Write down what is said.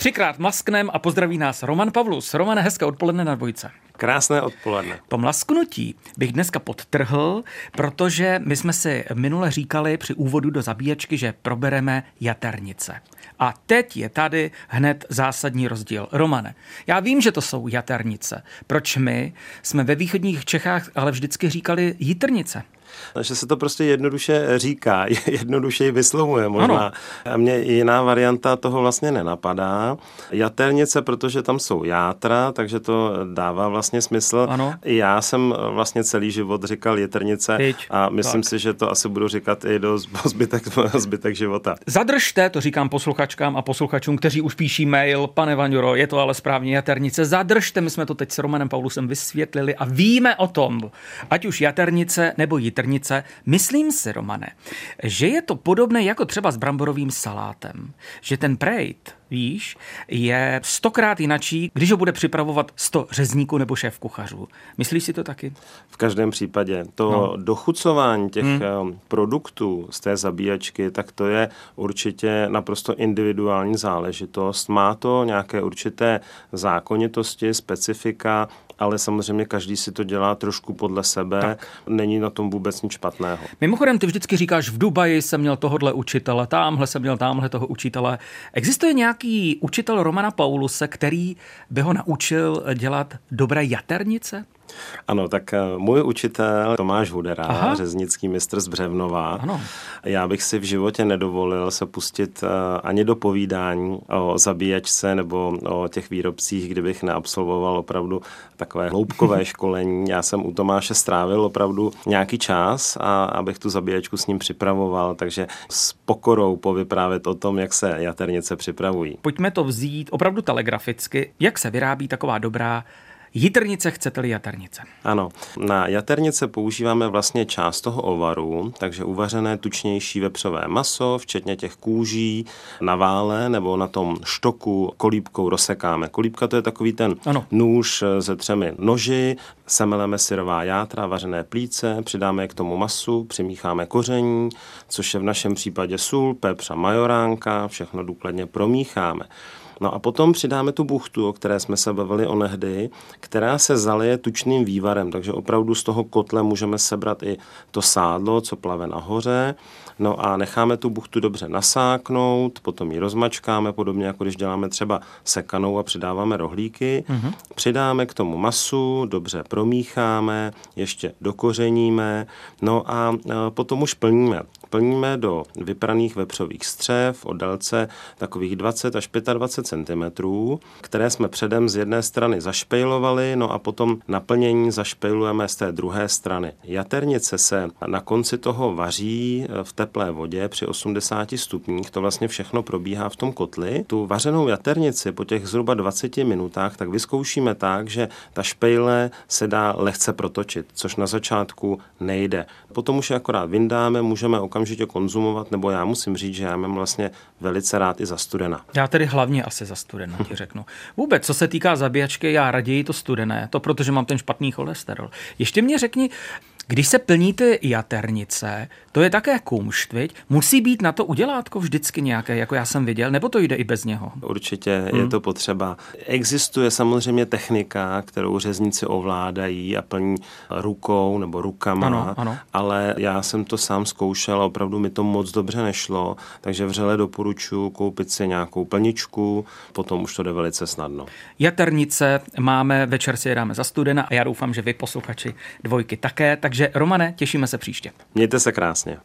Třikrát masknem a pozdraví nás Roman Pavlus. Romane, hezké odpoledne na dvojce. Krásné odpoledne. Po mlasknutí bych dneska podtrhl, protože my jsme si minule říkali při úvodu do zabíječky, že probereme jaternice. A teď je tady hned zásadní rozdíl. Romane, já vím, že to jsou jaternice. Proč my jsme ve východních Čechách ale vždycky říkali jitrnice? Že se to prostě jednoduše říká, jednoduše vyslovuje možná. Ano. A mě jiná varianta toho vlastně nenapadá. Jaternice, protože tam jsou játra, takže to dává vlastně smysl. Ano. Já jsem vlastně celý život říkal jeternice Teď. a myslím tak. si, že to asi budu říkat i do zbytek, zbytek života. Zadržte, to říkám posluchačkám a posluchačům, kteří už píší mail, pane Vaňuro, je to ale správně jaternice. Zadržte, my jsme to teď s Romanem Paulusem vysvětlili a víme o tom, ať už jaternice nebo jitrnice trnice. Myslím si, Romane, že je to podobné jako třeba s bramborovým salátem. Že ten prejt, víš, je stokrát jinačí, když ho bude připravovat sto řezníků nebo šéf kuchařů. Myslíš si to taky? V každém případě. To no. dochucování těch hmm. Eh, produktů z té zabíjačky, tak to je určitě naprosto individuální záležitost. Má to nějaké určité zákonitosti, specifika, ale samozřejmě každý si to dělá trošku podle sebe. Tak. Není na tom vůbec nic špatného. Mimochodem, ty vždycky říkáš, v Dubaji jsem měl tohohle učitele, tamhle jsem měl tamhle toho učitele. Existuje nějaký učitel Romana Pauluse, který by ho naučil dělat dobré jaternice? Ano, tak eh, můj učitel Tomáš Hudera, Aha. řeznický mistr z Břevnova. Ano. Já bych si v životě nedovolil se pustit eh, ani do povídání o zabíjačce nebo o těch výrobcích, kdybych neabsolvoval opravdu takové hloubkové školení. Já jsem u Tomáše strávil opravdu nějaký čas a abych tu zabíjačku s ním připravoval, takže s pokorou povyprávět o tom, jak se jaternice připravují. Pojďme to vzít opravdu telegraficky. Jak se vyrábí taková dobrá Jitrnice chcete-li jaternice? Ano, na jaternice používáme vlastně část toho ovaru, takže uvařené tučnější vepřové maso, včetně těch kůží, na vále nebo na tom štoku kolíbkou rozsekáme. Kolíbka to je takový ten ano. nůž se třemi noži, semeleme syrová játra, vařené plíce, přidáme k tomu masu, přimícháme koření, což je v našem případě sůl, pepř a majoránka, všechno důkladně promícháme. No a potom přidáme tu buchtu, o které jsme se bavili onehdy, která se zalije tučným vývarem, takže opravdu z toho kotle můžeme sebrat i to sádlo, co plave nahoře. No a necháme tu buchtu dobře nasáknout, potom ji rozmačkáme, podobně jako když děláme třeba sekanou a přidáváme rohlíky. Mm-hmm. Přidáme k tomu masu, dobře promícháme, ještě dokořeníme, no a potom už plníme plníme do vypraných vepřových střev o délce takových 20 až 25 cm, které jsme předem z jedné strany zašpejlovali, no a potom naplnění zašpejlujeme z té druhé strany. Jaternice se na konci toho vaří v teplé vodě při 80 stupních, to vlastně všechno probíhá v tom kotli. Tu vařenou jaternici po těch zhruba 20 minutách tak vyzkoušíme tak, že ta špejle se dá lehce protočit, což na začátku nejde. Potom už je akorát vyndáme, můžeme okamžitě konzumovat, nebo já musím říct, že já mám vlastně velice rád i za studena. Já tedy hlavně asi za studena ti řeknu. Vůbec, co se týká zabíjačky, já raději to studené, to protože mám ten špatný cholesterol. Ještě mě řekni, když se plní ty jaternice, to je také kumšt, viď? Musí být na to udělátko vždycky nějaké, jako já jsem viděl, nebo to jde i bez něho? Určitě hmm. je to potřeba. Existuje samozřejmě technika, kterou řezníci ovládají a plní rukou nebo rukama, ano, ano. ale já jsem to sám zkoušel a opravdu mi to moc dobře nešlo, takže vřele doporučuji koupit si nějakou plničku, potom už to jde velice snadno. Jaternice máme, večer si jedáme za studena a já doufám, že vy posluchači dvojky také, takže Romane, těšíme se příště. Mějte se krásně.